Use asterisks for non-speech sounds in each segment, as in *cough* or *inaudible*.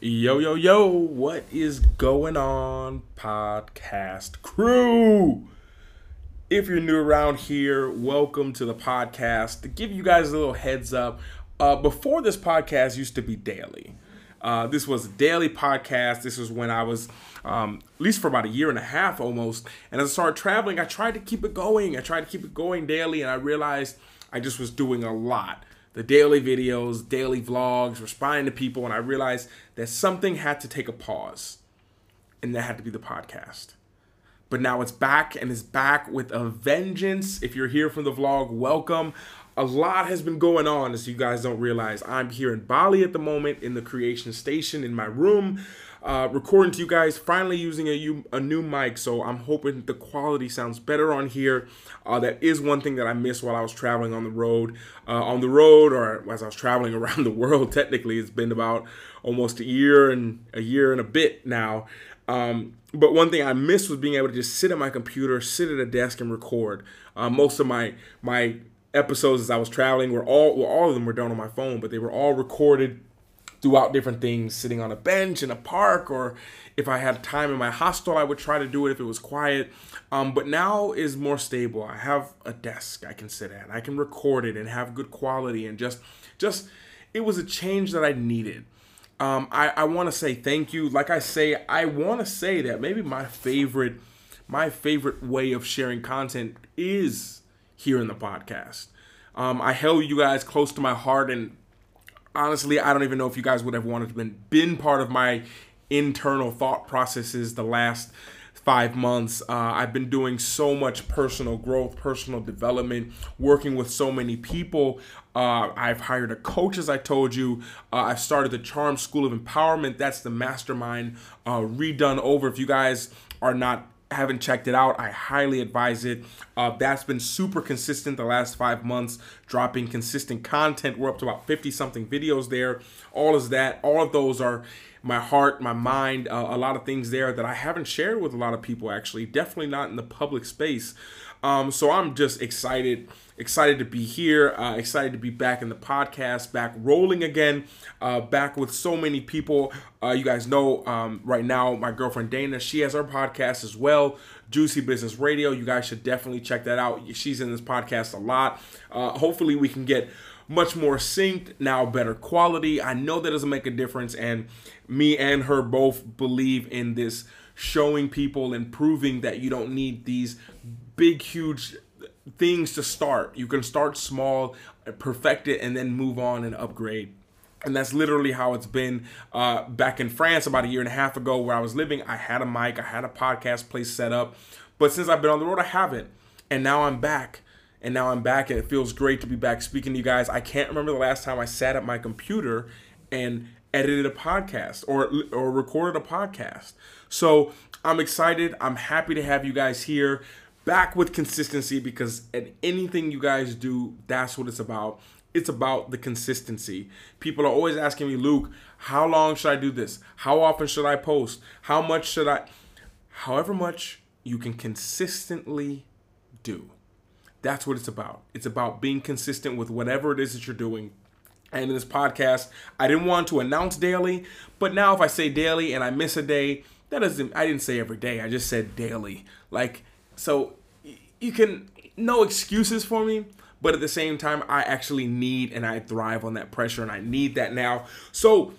Yo, yo, yo, what is going on, podcast crew? If you're new around here, welcome to the podcast. To give you guys a little heads up, uh, before this podcast used to be daily. Uh, this was a daily podcast. This was when I was, um, at least for about a year and a half almost. And as I started traveling, I tried to keep it going. I tried to keep it going daily, and I realized I just was doing a lot the daily videos, daily vlogs, responding to people, and I realized that something had to take a pause, and that had to be the podcast. But now it's back and it's back with a vengeance. If you're here from the vlog, welcome. A lot has been going on, as you guys don't realize. I'm here in Bali at the moment in the creation station in my room uh, recording to you guys. Finally using a, a new mic, so I'm hoping the quality sounds better on here. Uh, that is one thing that I missed while I was traveling on the road. Uh, on the road, or as I was traveling *laughs* around the world, technically, it's been about almost a year and a year and a bit now. Um, but one thing I missed was being able to just sit at my computer, sit at a desk, and record. Uh, most of my my episodes as I was traveling were all well, all of them were done on my phone, but they were all recorded throughout different things, sitting on a bench in a park, or if I had time in my hostel, I would try to do it if it was quiet. Um, but now is more stable. I have a desk I can sit at. I can record it and have good quality, and just, just, it was a change that I needed. Um, I, I want to say thank you. Like I say, I want to say that maybe my favorite, my favorite way of sharing content is here in the podcast. Um, I held you guys close to my heart, and honestly, I don't even know if you guys would have wanted to been been part of my internal thought processes the last five months. Uh, I've been doing so much personal growth, personal development, working with so many people. Uh, I've hired a coach, as I told you. Uh, I've started the Charm School of Empowerment. That's the mastermind uh, redone over. If you guys are not haven't checked it out, I highly advise it. Uh, that's been super consistent the last five months, dropping consistent content. We're up to about 50 something videos there. All is that. All of those are my heart, my mind, uh, a lot of things there that I haven't shared with a lot of people actually. Definitely not in the public space. Um, so I'm just excited excited to be here. Uh, excited to be back in the podcast, back rolling again, uh, back with so many people. Uh, you guys know um, right now, my girlfriend Dana, she has her podcast as well, Juicy Business Radio. You guys should definitely check that out. She's in this podcast a lot. Uh, hopefully, we can get much more synced now better quality i know that doesn't make a difference and me and her both believe in this showing people and proving that you don't need these big huge things to start. You can start small, perfect it, and then move on and upgrade. And that's literally how it's been uh, back in France about a year and a half ago, where I was living. I had a mic, I had a podcast place set up, but since I've been on the road, I haven't. And now I'm back. And now I'm back, and it feels great to be back speaking to you guys. I can't remember the last time I sat at my computer and edited a podcast or or recorded a podcast. So I'm excited. I'm happy to have you guys here back with consistency because at anything you guys do, that's what it's about. It's about the consistency. People are always asking me, Luke, how long should I do this? How often should I post? How much should I? However much you can consistently do. That's what it's about. It's about being consistent with whatever it is that you're doing. And in this podcast, I didn't want to announce daily, but now if I say daily and I miss a day, that doesn't I didn't say every day. I just said daily. Like so you can no excuses for me but at the same time i actually need and i thrive on that pressure and i need that now so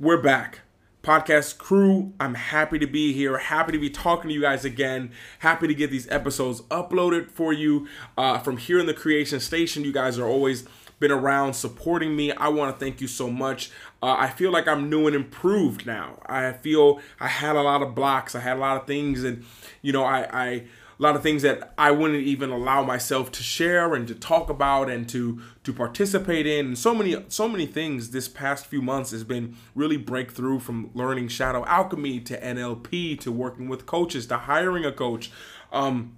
we're back podcast crew i'm happy to be here happy to be talking to you guys again happy to get these episodes uploaded for you. Uh, from here in the creation station you guys are always been around supporting me. I want to thank you so much. Uh, i feel like i'm new and improved now. I feel i had a lot of blocks i had a lot of things and you know i i a lot of things that I wouldn't even allow myself to share and to talk about and to to participate in. And so many so many things this past few months has been really breakthrough from learning shadow alchemy to NLP to working with coaches to hiring a coach. Um,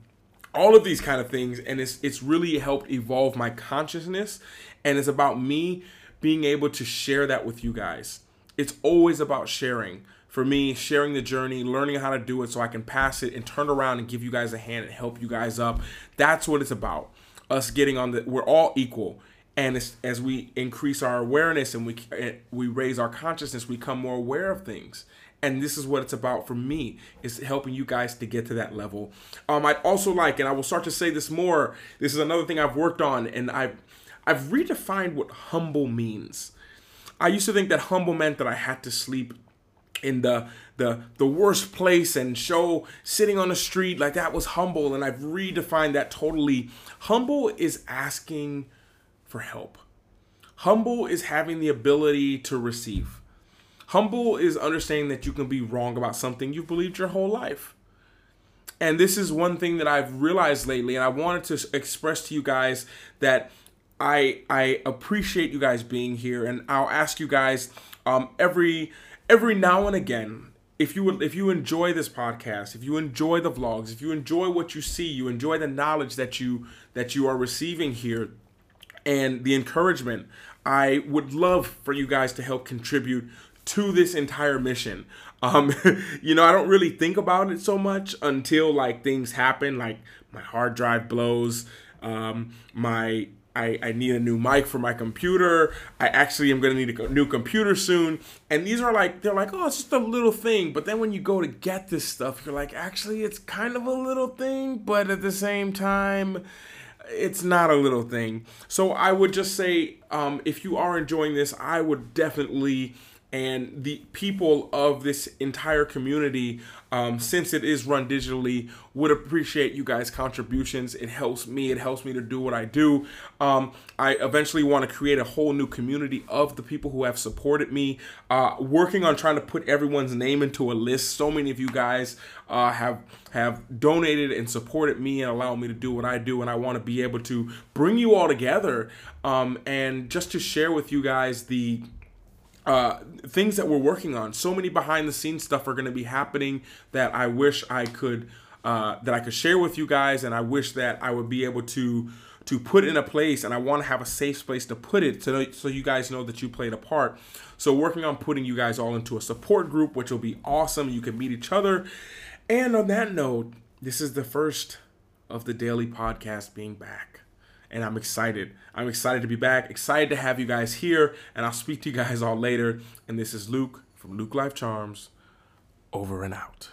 all of these kind of things and it's it's really helped evolve my consciousness and it's about me being able to share that with you guys. It's always about sharing for me, sharing the journey, learning how to do it so I can pass it and turn around and give you guys a hand and help you guys up. That's what it's about. Us getting on the, we're all equal and as, as we increase our awareness and we we raise our consciousness, we become more aware of things. And this is what it's about for me is helping you guys to get to that level. Um, I'd also like, and I will start to say this more. This is another thing I've worked on, and I've I've redefined what humble means. I used to think that humble meant that I had to sleep in the the the worst place and show sitting on the street like that was humble and I've redefined that totally. Humble is asking for help. Humble is having the ability to receive. Humble is understanding that you can be wrong about something you've believed your whole life. And this is one thing that I've realized lately, and I wanted to express to you guys that I I appreciate you guys being here, and I'll ask you guys um, every every now and again if you if you enjoy this podcast, if you enjoy the vlogs, if you enjoy what you see, you enjoy the knowledge that you that you are receiving here, and the encouragement. I would love for you guys to help contribute to this entire mission. Um, *laughs* you know, I don't really think about it so much until like things happen, like my hard drive blows, um, my I, I need a new mic for my computer. I actually am to need a new computer soon. And these are like, they're like, oh, it's just a little thing. But then when you go to get this stuff, you're like, actually, it's kind of a little thing. But at the same time, it's not a little thing. So I would just say, um, if you are enjoying this, I would definitely and the people of this entire community, um, since it is run digitally, would appreciate you guys' contributions. It helps me. It helps me to do what I do. Um, I eventually want to create a whole new community of the people who have supported me. Uh, working on trying to put everyone's name into a list. So many of you guys uh, have have donated and supported me and allowed me to do what I do, and I want to be able to bring you all together um, and just to share with you guys the uh, things that we're working on. So many behind the scenes stuff are going to be happening that I wish I could uh, that I could share with you guys, and I wish that I would be able to to put in a place, and I want to have a safe space to put it, so so you guys know that you played a part. So working on putting you guys all into a support group, which will be awesome. You can meet each other. And on that note, this is the first of the daily podcast being back and I'm excited. I'm excited to be back, excited to have you guys here, and I'll speak to you guys all later. And this is Luke from Luke Life Charms, over and out.